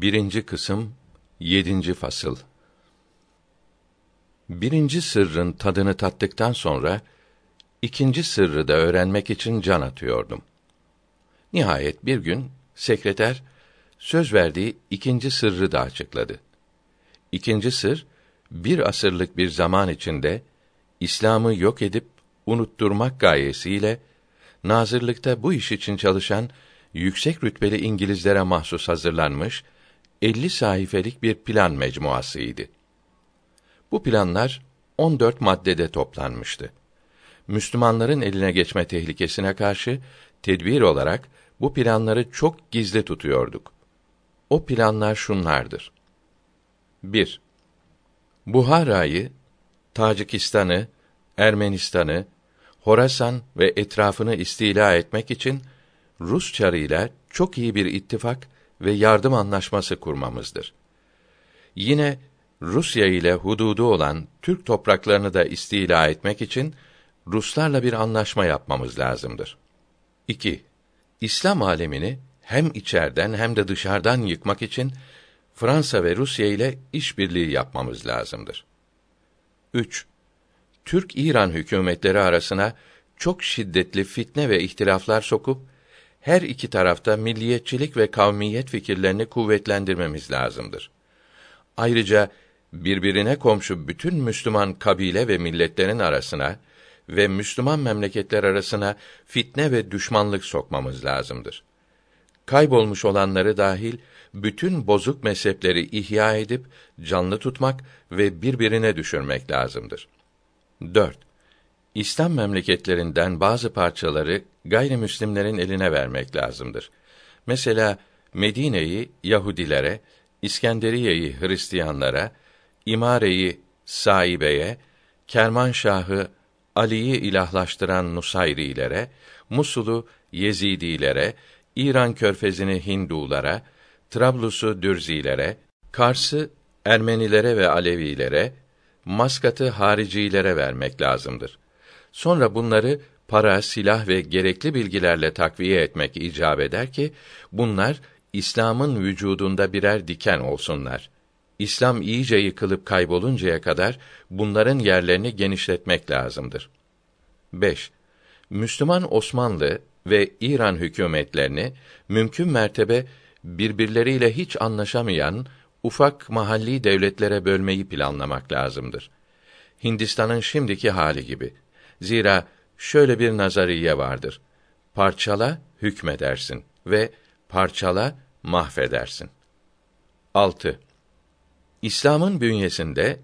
Birinci kısım, yedinci fasıl. Birinci sırrın tadını tattıktan sonra, ikinci sırrı da öğrenmek için can atıyordum. Nihayet bir gün, sekreter, söz verdiği ikinci sırrı da açıkladı. İkinci sır, bir asırlık bir zaman içinde, İslam'ı yok edip, unutturmak gayesiyle, nazırlıkta bu iş için çalışan, yüksek rütbeli İngilizlere mahsus hazırlanmış 50 sayfelik bir plan mecmuasıydı. Bu planlar 14 maddede toplanmıştı. Müslümanların eline geçme tehlikesine karşı tedbir olarak bu planları çok gizli tutuyorduk. O planlar şunlardır. 1. Buhara'yı, Tacikistan'ı, Ermenistan'ı, Horasan ve etrafını istila etmek için Rus çarıyla çok iyi bir ittifak ve yardım anlaşması kurmamızdır. Yine Rusya ile hududu olan Türk topraklarını da istila etmek için Ruslarla bir anlaşma yapmamız lazımdır. 2. İslam alemini hem içerden hem de dışarıdan yıkmak için Fransa ve Rusya ile işbirliği yapmamız lazımdır. 3. Türk-İran hükümetleri arasına çok şiddetli fitne ve ihtilaflar sokup her iki tarafta milliyetçilik ve kavmiyet fikirlerini kuvvetlendirmemiz lazımdır. Ayrıca birbirine komşu bütün Müslüman kabile ve milletlerin arasına ve Müslüman memleketler arasına fitne ve düşmanlık sokmamız lazımdır. Kaybolmuş olanları dahil bütün bozuk mezhepleri ihya edip canlı tutmak ve birbirine düşürmek lazımdır. 4. İslam memleketlerinden bazı parçaları gayrimüslimlerin eline vermek lazımdır. Mesela Medine'yi Yahudilere, İskenderiye'yi Hristiyanlara, İmare'yi Saibe'ye, Kermanşah'ı Ali'yi ilahlaştıran Nusayrilere, Musul'u Yezidilere, İran körfezini Hindulara, Trablus'u Dürzilere, Kars'ı Ermenilere ve Alevilere, Maskat'ı haricilere vermek lazımdır. Sonra bunları para, silah ve gerekli bilgilerle takviye etmek icap eder ki bunlar İslam'ın vücudunda birer diken olsunlar. İslam iyice yıkılıp kayboluncaya kadar bunların yerlerini genişletmek lazımdır. 5. Müslüman Osmanlı ve İran hükümetlerini mümkün mertebe birbirleriyle hiç anlaşamayan ufak mahalli devletlere bölmeyi planlamak lazımdır. Hindistan'ın şimdiki hali gibi. Zira şöyle bir nazariye vardır. Parçala hükmedersin ve parçala mahvedersin. 6. İslam'ın bünyesinde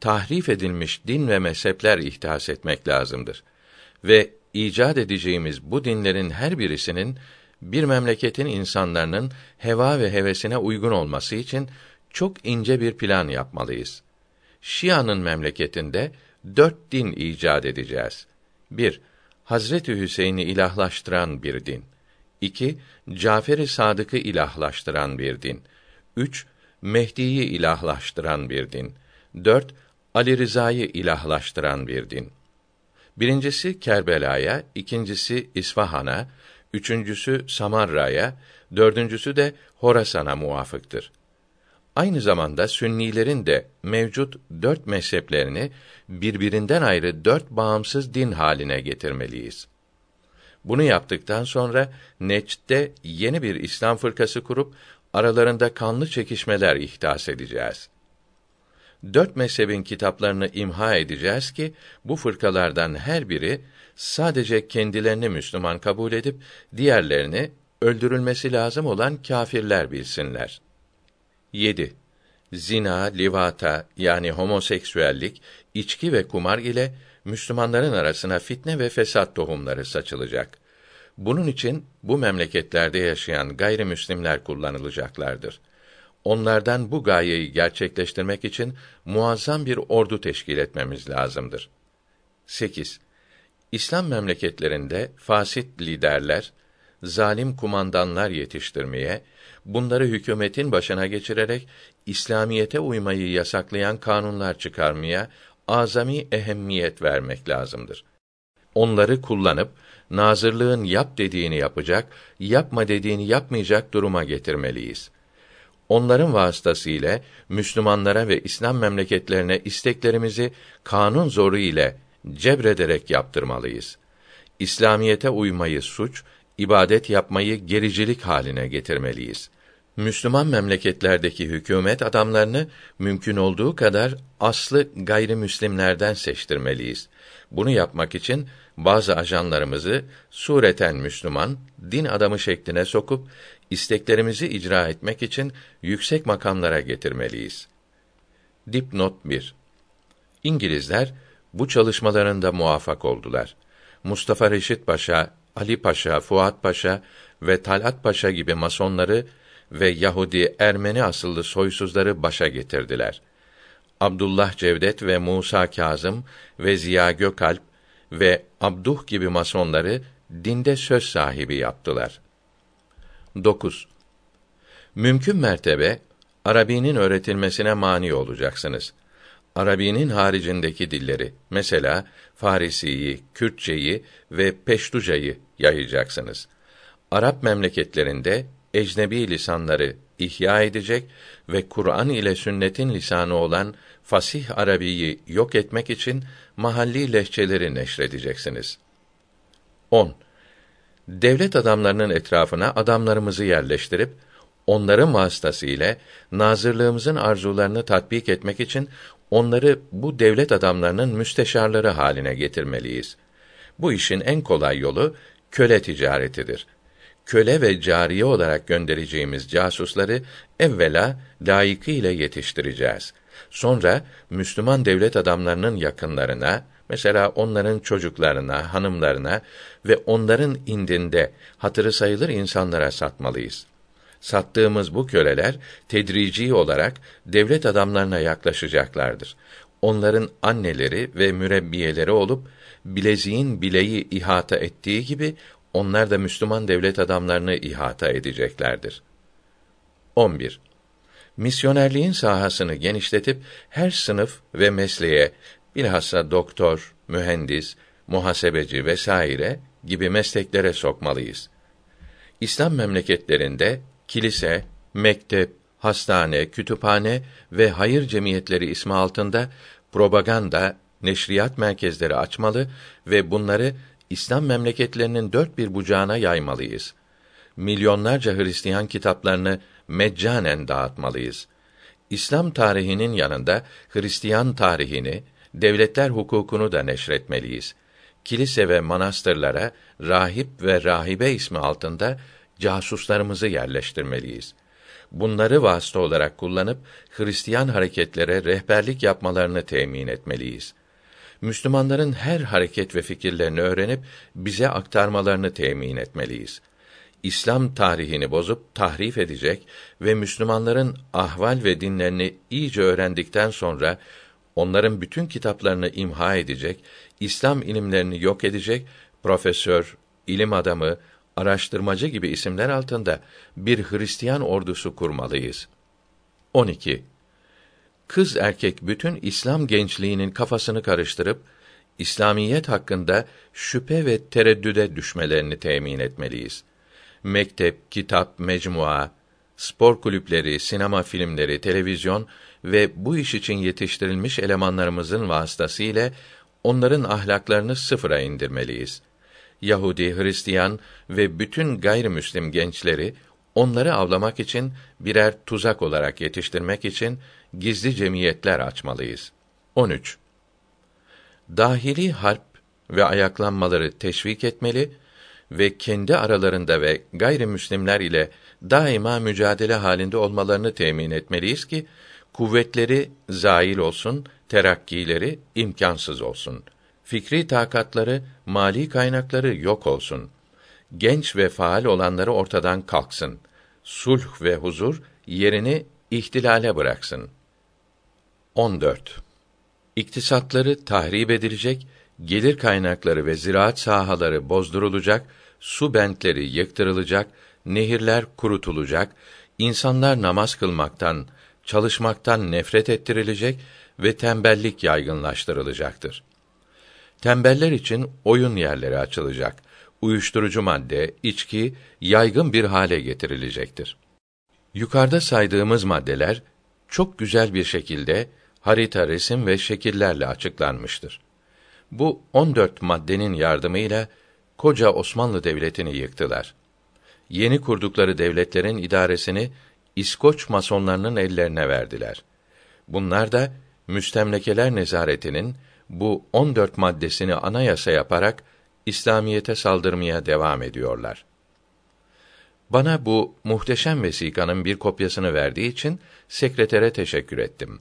tahrif edilmiş din ve mezhepler ihdas etmek lazımdır ve icat edeceğimiz bu dinlerin her birisinin bir memleketin insanlarının heva ve hevesine uygun olması için çok ince bir plan yapmalıyız. Şia'nın memleketinde dört din icat edeceğiz. 1. Hazreti Hüseyin'i ilahlaştıran bir din. 2. Cafer-i Sadık'ı ilahlaştıran bir din. 3. Mehdi'yi ilahlaştıran bir din. 4. Ali Rıza'yı ilahlaştıran bir din. Birincisi Kerbela'ya, ikincisi İsfahan'a, üçüncüsü Samarra'ya, dördüncüsü de Horasan'a muvafıktır. Aynı zamanda Sünnilerin de mevcut dört mezheplerini birbirinden ayrı dört bağımsız din haline getirmeliyiz. Bunu yaptıktan sonra Neç'te yeni bir İslam fırkası kurup aralarında kanlı çekişmeler ihdas edeceğiz. Dört mezhebin kitaplarını imha edeceğiz ki bu fırkalardan her biri sadece kendilerini Müslüman kabul edip diğerlerini öldürülmesi lazım olan kâfirler bilsinler. 7. Zina, livata yani homoseksüellik, içki ve kumar ile Müslümanların arasına fitne ve fesat tohumları saçılacak. Bunun için bu memleketlerde yaşayan gayrimüslimler kullanılacaklardır. Onlardan bu gayeyi gerçekleştirmek için muazzam bir ordu teşkil etmemiz lazımdır. 8. İslam memleketlerinde fasit liderler, zalim kumandanlar yetiştirmeye, bunları hükümetin başına geçirerek İslamiyete uymayı yasaklayan kanunlar çıkarmaya azami ehemmiyet vermek lazımdır. Onları kullanıp nazırlığın yap dediğini yapacak, yapma dediğini yapmayacak duruma getirmeliyiz. onların vasıtasıyla Müslümanlara ve İslam memleketlerine isteklerimizi kanun zoru ile cebrederek yaptırmalıyız. İslamiyete uymayı suç, ibadet yapmayı gericilik haline getirmeliyiz. Müslüman memleketlerdeki hükümet adamlarını mümkün olduğu kadar aslı gayrimüslimlerden seçtirmeliyiz. Bunu yapmak için bazı ajanlarımızı sureten Müslüman, din adamı şekline sokup isteklerimizi icra etmek için yüksek makamlara getirmeliyiz. Dipnot 1. İngilizler bu çalışmalarında muvaffak oldular. Mustafa Reşit Paşa, Ali Paşa, Fuat Paşa ve Talat Paşa gibi masonları ve Yahudi, Ermeni asıllı soysuzları başa getirdiler. Abdullah Cevdet ve Musa Kazım ve Ziya Gökalp ve Abduh gibi masonları dinde söz sahibi yaptılar. 9. Mümkün mertebe Arabinin öğretilmesine mani olacaksınız. Arabinin haricindeki dilleri, mesela Farisiyi, Kürtçeyi ve Peştucayı yayacaksınız. Arap memleketlerinde ecnebi lisanları ihya edecek ve Kur'an ile sünnetin lisanı olan fasih Arabiyi yok etmek için mahalli lehçeleri neşredeceksiniz. 10. Devlet adamlarının etrafına adamlarımızı yerleştirip onların vasıtasıyla nazırlığımızın arzularını tatbik etmek için onları bu devlet adamlarının müsteşarları haline getirmeliyiz. Bu işin en kolay yolu köle ticaretidir. Köle ve cariye olarak göndereceğimiz casusları evvela layıkıyla yetiştireceğiz. Sonra Müslüman devlet adamlarının yakınlarına, mesela onların çocuklarına, hanımlarına ve onların indinde hatırı sayılır insanlara satmalıyız. Sattığımız bu köleler tedrici olarak devlet adamlarına yaklaşacaklardır. Onların anneleri ve mürebbiyeleri olup bileziğin bileği ihata ettiği gibi onlar da Müslüman devlet adamlarını ihata edeceklerdir. 11. Misyonerliğin sahasını genişletip her sınıf ve mesleğe bilhassa doktor, mühendis, muhasebeci vesaire gibi mesleklere sokmalıyız. İslam memleketlerinde kilise, mektep, hastane, kütüphane ve hayır cemiyetleri ismi altında propaganda, neşriyat merkezleri açmalı ve bunları İslam memleketlerinin dört bir bucağına yaymalıyız. Milyonlarca Hristiyan kitaplarını meccanen dağıtmalıyız. İslam tarihinin yanında Hristiyan tarihini, devletler hukukunu da neşretmeliyiz. Kilise ve manastırlara rahip ve rahibe ismi altında casuslarımızı yerleştirmeliyiz. Bunları vasıta olarak kullanıp Hristiyan hareketlere rehberlik yapmalarını temin etmeliyiz. Müslümanların her hareket ve fikirlerini öğrenip bize aktarmalarını temin etmeliyiz. İslam tarihini bozup tahrif edecek ve Müslümanların ahval ve dinlerini iyice öğrendikten sonra onların bütün kitaplarını imha edecek, İslam ilimlerini yok edecek profesör, ilim adamı, araştırmacı gibi isimler altında bir Hristiyan ordusu kurmalıyız. 12. Kız erkek bütün İslam gençliğinin kafasını karıştırıp İslamiyet hakkında şüphe ve tereddüde düşmelerini temin etmeliyiz. Mektep, kitap, mecmua, spor kulüpleri, sinema filmleri, televizyon ve bu iş için yetiştirilmiş elemanlarımızın vasıtasıyla onların ahlaklarını sıfıra indirmeliyiz. Yahudi, Hristiyan ve bütün gayrimüslim gençleri onları avlamak için birer tuzak olarak yetiştirmek için gizli cemiyetler açmalıyız. 13. Dahili harp ve ayaklanmaları teşvik etmeli ve kendi aralarında ve gayrimüslimler ile daima mücadele halinde olmalarını temin etmeliyiz ki kuvvetleri zail olsun, terakkileri imkansız olsun. Fikri takatları, mali kaynakları yok olsun. Genç ve faal olanları ortadan kalksın. Sulh ve huzur yerini ihtilale bıraksın. 14. İktisatları tahrip edilecek, gelir kaynakları ve ziraat sahaları bozdurulacak, su bentleri yıktırılacak, nehirler kurutulacak, insanlar namaz kılmaktan, çalışmaktan nefret ettirilecek ve tembellik yaygınlaştırılacaktır. Tembeller için oyun yerleri açılacak. Uyuşturucu madde, içki yaygın bir hale getirilecektir. Yukarıda saydığımız maddeler çok güzel bir şekilde harita, resim ve şekillerle açıklanmıştır. Bu 14 maddenin yardımıyla koca Osmanlı Devleti'ni yıktılar. Yeni kurdukları devletlerin idaresini İskoç masonlarının ellerine verdiler. Bunlar da müstemlekeler nezaretinin bu 14 maddesini anayasa yaparak İslamiyete saldırmaya devam ediyorlar. Bana bu muhteşem vesikanın bir kopyasını verdiği için sekretere teşekkür ettim.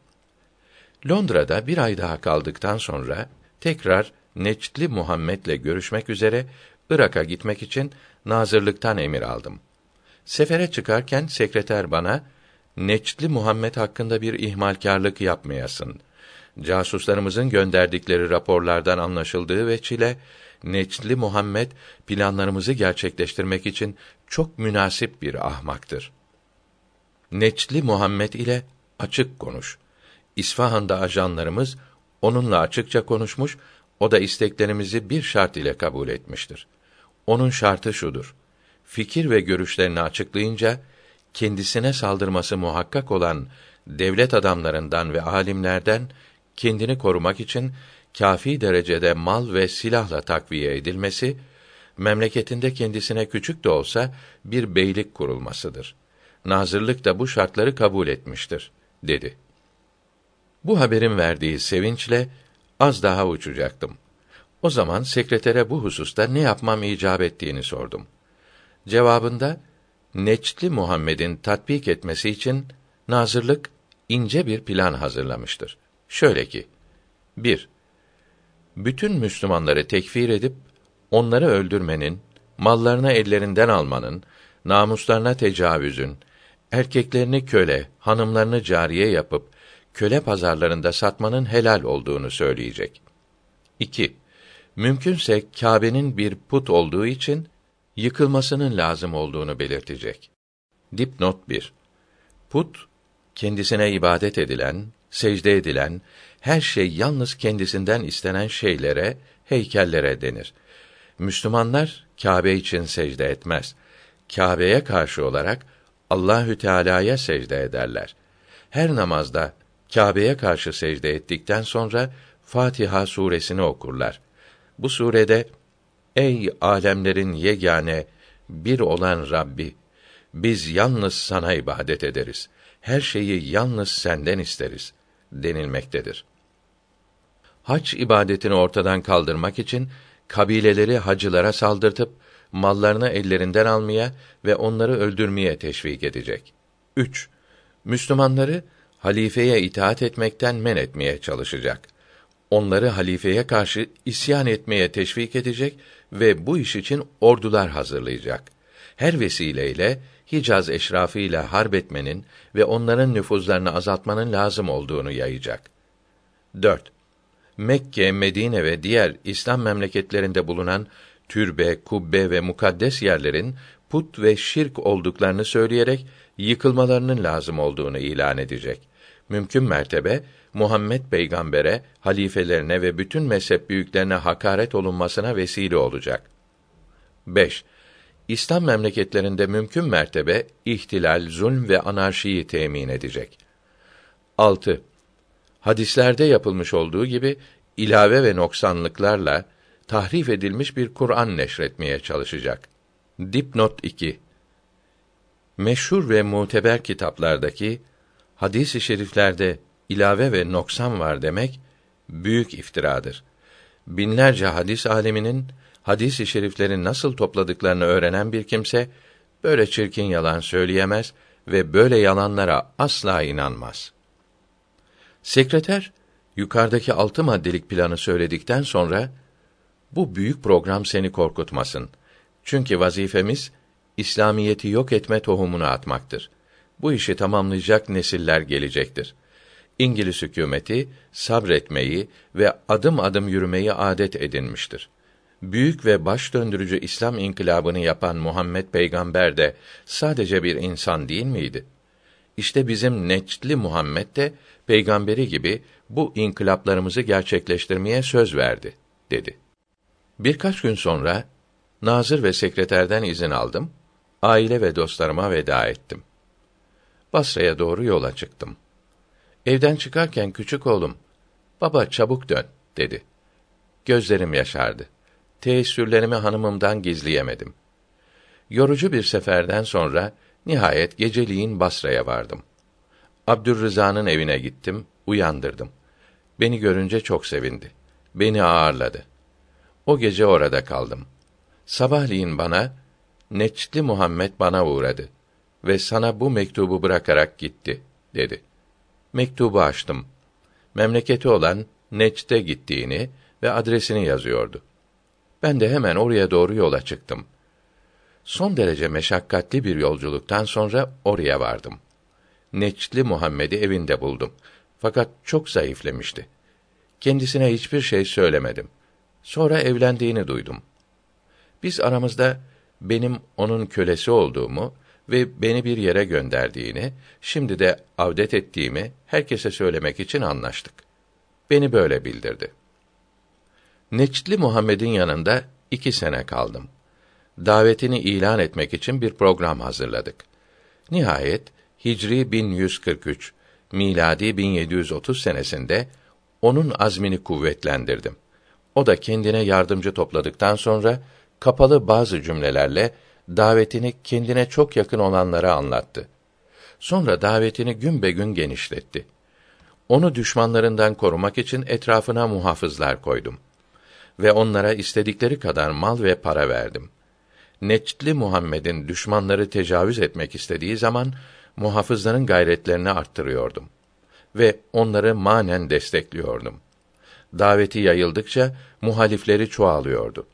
Londra'da bir ay daha kaldıktan sonra tekrar Neçtli Muhammed'le görüşmek üzere Irak'a gitmek için nazırlıktan emir aldım. Sefere çıkarken sekreter bana Neçtli Muhammed hakkında bir ihmalkarlık yapmayasın. Casuslarımızın gönderdikleri raporlardan anlaşıldığı ve çile Neçli Muhammed planlarımızı gerçekleştirmek için çok münasip bir ahmaktır. Neçli Muhammed ile açık konuş. İsfahan'da ajanlarımız onunla açıkça konuşmuş, o da isteklerimizi bir şart ile kabul etmiştir. Onun şartı şudur: fikir ve görüşlerini açıklayınca kendisine saldırması muhakkak olan devlet adamlarından ve alimlerden kendini korumak için kafi derecede mal ve silahla takviye edilmesi, memleketinde kendisine küçük de olsa bir beylik kurulmasıdır. Nazırlık da bu şartları kabul etmiştir, dedi. Bu haberin verdiği sevinçle az daha uçacaktım. O zaman sekretere bu hususta ne yapmam icap ettiğini sordum. Cevabında Neçli Muhammed'in tatbik etmesi için nazırlık ince bir plan hazırlamıştır. Şöyle ki: 1 bütün Müslümanları tekfir edip onları öldürmenin, mallarını ellerinden almanın, namuslarına tecavüzün, erkeklerini köle, hanımlarını cariye yapıp köle pazarlarında satmanın helal olduğunu söyleyecek. 2. Mümkünse Kâbe'nin bir put olduğu için yıkılmasının lazım olduğunu belirtecek. Dipnot 1. Put kendisine ibadet edilen, secde edilen, her şey yalnız kendisinden istenen şeylere, heykellere denir. Müslümanlar Kâbe için secde etmez. Kâbe'ye karşı olarak Allahü Teala'ya secde ederler. Her namazda Kâbe'ye karşı secde ettikten sonra Fatiha suresini okurlar. Bu surede Ey alemlerin yegane bir olan Rabbi biz yalnız sana ibadet ederiz. Her şeyi yalnız senden isteriz denilmektedir hac ibadetini ortadan kaldırmak için kabileleri hacılara saldırtıp mallarını ellerinden almaya ve onları öldürmeye teşvik edecek. 3. Müslümanları halifeye itaat etmekten men etmeye çalışacak. Onları halifeye karşı isyan etmeye teşvik edecek ve bu iş için ordular hazırlayacak. Her vesileyle Hicaz eşrafıyla harp etmenin ve onların nüfuzlarını azaltmanın lazım olduğunu yayacak. 4. Mekke, Medine ve diğer İslam memleketlerinde bulunan türbe, kubbe ve mukaddes yerlerin put ve şirk olduklarını söyleyerek yıkılmalarının lazım olduğunu ilan edecek. Mümkün mertebe Muhammed peygambere, halifelerine ve bütün mezhep büyüklerine hakaret olunmasına vesile olacak. 5. İslam memleketlerinde mümkün mertebe ihtilal, zulm ve anarşiyi temin edecek. 6 hadislerde yapılmış olduğu gibi ilave ve noksanlıklarla tahrif edilmiş bir Kur'an neşretmeye çalışacak. Dipnot 2 Meşhur ve muteber kitaplardaki hadis-i şeriflerde ilave ve noksan var demek büyük iftiradır. Binlerce hadis aleminin hadis-i şerifleri nasıl topladıklarını öğrenen bir kimse böyle çirkin yalan söyleyemez ve böyle yalanlara asla inanmaz. Sekreter yukarıdaki altı maddelik planı söyledikten sonra bu büyük program seni korkutmasın. Çünkü vazifemiz İslamiyeti yok etme tohumunu atmaktır. Bu işi tamamlayacak nesiller gelecektir. İngiliz hükümeti sabretmeyi ve adım adım yürümeyi adet edinmiştir. Büyük ve baş döndürücü İslam inkılabını yapan Muhammed peygamber de sadece bir insan değil miydi? İşte bizim Neçli Muhammed de peygamberi gibi bu inkılaplarımızı gerçekleştirmeye söz verdi dedi. Birkaç gün sonra nazır ve sekreterden izin aldım. Aile ve dostlarıma veda ettim. Basra'ya doğru yola çıktım. Evden çıkarken küçük oğlum, baba çabuk dön, dedi. Gözlerim yaşardı. Teessürlerimi hanımımdan gizleyemedim. Yorucu bir seferden sonra, nihayet geceliğin Basra'ya vardım. Abdürrıza'nın evine gittim, uyandırdım. Beni görünce çok sevindi. Beni ağırladı. O gece orada kaldım. Sabahleyin bana, Neçli Muhammed bana uğradı ve sana bu mektubu bırakarak gitti, dedi. Mektubu açtım. Memleketi olan Neç'te gittiğini ve adresini yazıyordu. Ben de hemen oraya doğru yola çıktım. Son derece meşakkatli bir yolculuktan sonra oraya vardım. Neçli Muhammed'i evinde buldum. Fakat çok zayıflemişti. Kendisine hiçbir şey söylemedim. Sonra evlendiğini duydum. Biz aramızda benim onun kölesi olduğumu ve beni bir yere gönderdiğini, şimdi de avdet ettiğimi herkese söylemek için anlaştık. Beni böyle bildirdi. Neçli Muhammed'in yanında iki sene kaldım. Davetini ilan etmek için bir program hazırladık. Nihayet Hicri 1143, miladi 1730 senesinde onun azmini kuvvetlendirdim. O da kendine yardımcı topladıktan sonra kapalı bazı cümlelerle davetini kendine çok yakın olanlara anlattı. Sonra davetini gün be gün genişletti. Onu düşmanlarından korumak için etrafına muhafızlar koydum ve onlara istedikleri kadar mal ve para verdim. Neçli Muhammed'in düşmanları tecavüz etmek istediği zaman muhafızların gayretlerini arttırıyordum ve onları manen destekliyordum. Daveti yayıldıkça muhalifleri çoğalıyordu.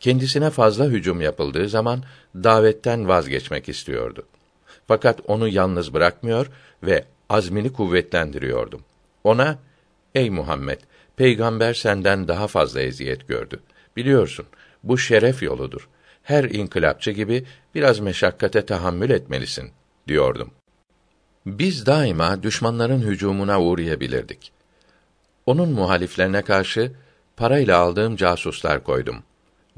Kendisine fazla hücum yapıldığı zaman davetten vazgeçmek istiyordu. Fakat onu yalnız bırakmıyor ve azmini kuvvetlendiriyordum. Ona, ey Muhammed, peygamber senden daha fazla eziyet gördü. Biliyorsun, bu şeref yoludur. Her inkılapçı gibi biraz meşakkate tahammül etmelisin, diyordum. Biz daima düşmanların hücumuna uğrayabilirdik. Onun muhaliflerine karşı parayla aldığım casuslar koydum.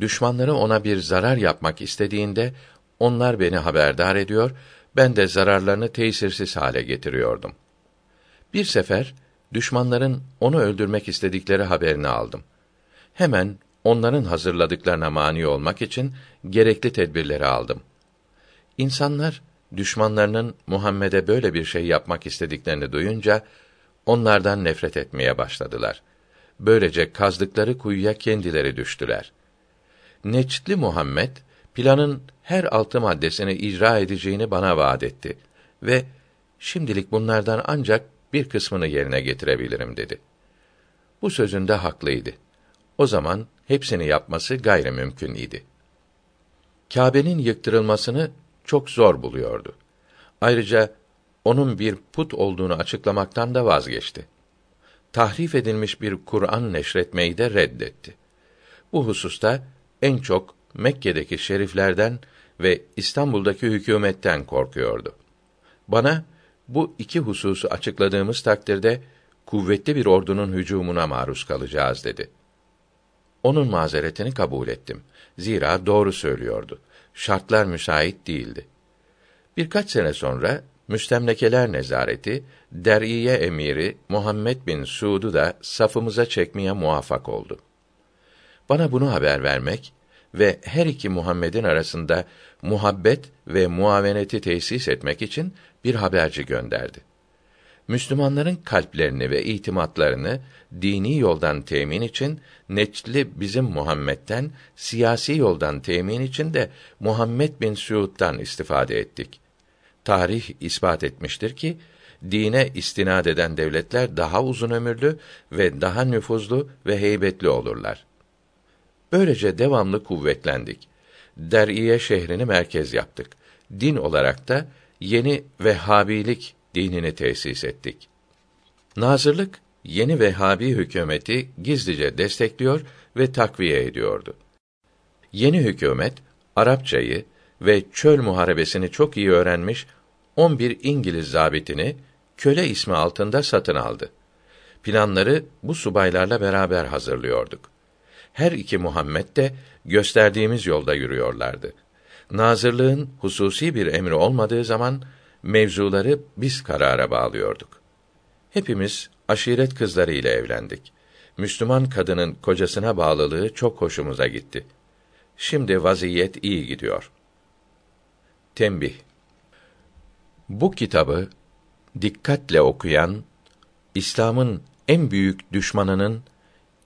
Düşmanları ona bir zarar yapmak istediğinde onlar beni haberdar ediyor, ben de zararlarını tesirsiz hale getiriyordum. Bir sefer düşmanların onu öldürmek istedikleri haberini aldım. Hemen onların hazırladıklarına mani olmak için gerekli tedbirleri aldım. İnsanlar düşmanlarının Muhammed'e böyle bir şey yapmak istediklerini duyunca onlardan nefret etmeye başladılar. Böylece kazdıkları kuyuya kendileri düştüler. Neçli Muhammed planın her altı maddesini icra edeceğini bana vaat etti ve şimdilik bunlardan ancak bir kısmını yerine getirebilirim dedi. Bu sözünde haklıydı. O zaman hepsini yapması gayrimümkün idi. Kâbe'nin yıktırılmasını çok zor buluyordu. Ayrıca onun bir put olduğunu açıklamaktan da vazgeçti. Tahrif edilmiş bir Kur'an neşretmeyi de reddetti. Bu hususta en çok Mekke'deki şeriflerden ve İstanbul'daki hükümetten korkuyordu. Bana bu iki hususu açıkladığımız takdirde kuvvetli bir ordunun hücumuna maruz kalacağız dedi. Onun mazeretini kabul ettim. Zira doğru söylüyordu. Şartlar müsait değildi. Birkaç sene sonra Müstemlekeler Nezareti Der'iye emiri Muhammed bin Suud'u da safımıza çekmeye muvaffak oldu. Bana bunu haber vermek ve her iki Muhammed'in arasında muhabbet ve muaveneti tesis etmek için bir haberci gönderdi. Müslümanların kalplerini ve itimatlarını dini yoldan temin için neçli bizim Muhammed'den, siyasi yoldan temin için de Muhammed bin Suud'dan istifade ettik. Tarih ispat etmiştir ki dine istinad eden devletler daha uzun ömürlü ve daha nüfuzlu ve heybetli olurlar. Böylece devamlı kuvvetlendik. Der'iye şehrini merkez yaptık. Din olarak da yeni Vehhabilik dinini tesis ettik. Nazırlık yeni Vehhabi hükümeti gizlice destekliyor ve takviye ediyordu. Yeni hükümet Arapçayı ve çöl muharebesini çok iyi öğrenmiş 11 İngiliz zabitini köle ismi altında satın aldı. Planları bu subaylarla beraber hazırlıyorduk. Her iki Muhammed de gösterdiğimiz yolda yürüyorlardı. Nazırlığın hususi bir emri olmadığı zaman mevzuları biz karara bağlıyorduk. Hepimiz aşiret kızları ile evlendik. Müslüman kadının kocasına bağlılığı çok hoşumuza gitti. Şimdi vaziyet iyi gidiyor. Tembih Bu kitabı dikkatle okuyan İslam'ın en büyük düşmanının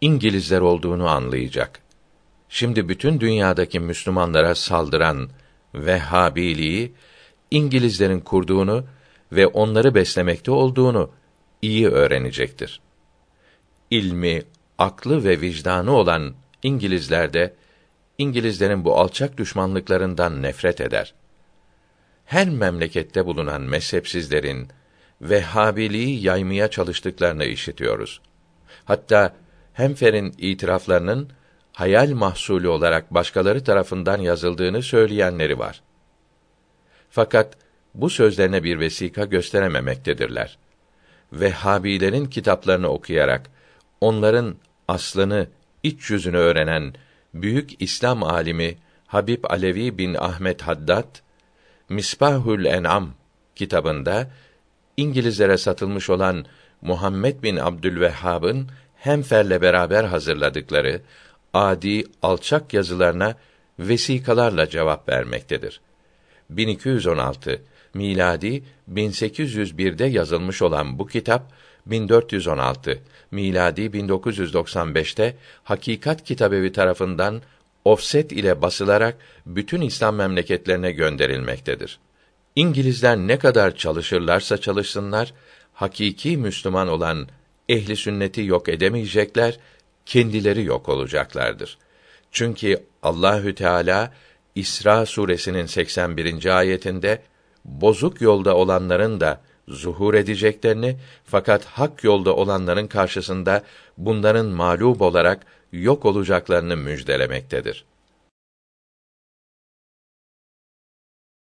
İngilizler olduğunu anlayacak. Şimdi bütün dünyadaki Müslümanlara saldıran Vehhabiliği İngilizlerin kurduğunu ve onları beslemekte olduğunu iyi öğrenecektir. İlmi, aklı ve vicdanı olan İngilizler de İngilizlerin bu alçak düşmanlıklarından nefret eder. Her memlekette bulunan mezhepsizlerin Vehhabiliği yaymaya çalıştıklarını işitiyoruz. Hatta Hemfer'in itiraflarının hayal mahsulü olarak başkaları tarafından yazıldığını söyleyenleri var. Fakat bu sözlerine bir vesika gösterememektedirler. Vehhabilerin kitaplarını okuyarak onların aslını, iç yüzünü öğrenen büyük İslam alimi Habib Alevi bin Ahmet Haddad Misbahül En'am kitabında İngilizlere satılmış olan Muhammed bin Abdülvehhab'ın Hemfer'le beraber hazırladıkları adi alçak yazılarına vesikalarla cevap vermektedir. 1216 miladi 1801'de yazılmış olan bu kitap 1416 miladi 1995'te Hakikat Kitabevi tarafından ofset ile basılarak bütün İslam memleketlerine gönderilmektedir. İngilizler ne kadar çalışırlarsa çalışsınlar, hakiki Müslüman olan ehli sünneti yok edemeyecekler, kendileri yok olacaklardır. Çünkü Allahü Teala İsra suresinin 81. ayetinde bozuk yolda olanların da zuhur edeceklerini fakat hak yolda olanların karşısında bunların mağlup olarak yok olacaklarını müjdelemektedir.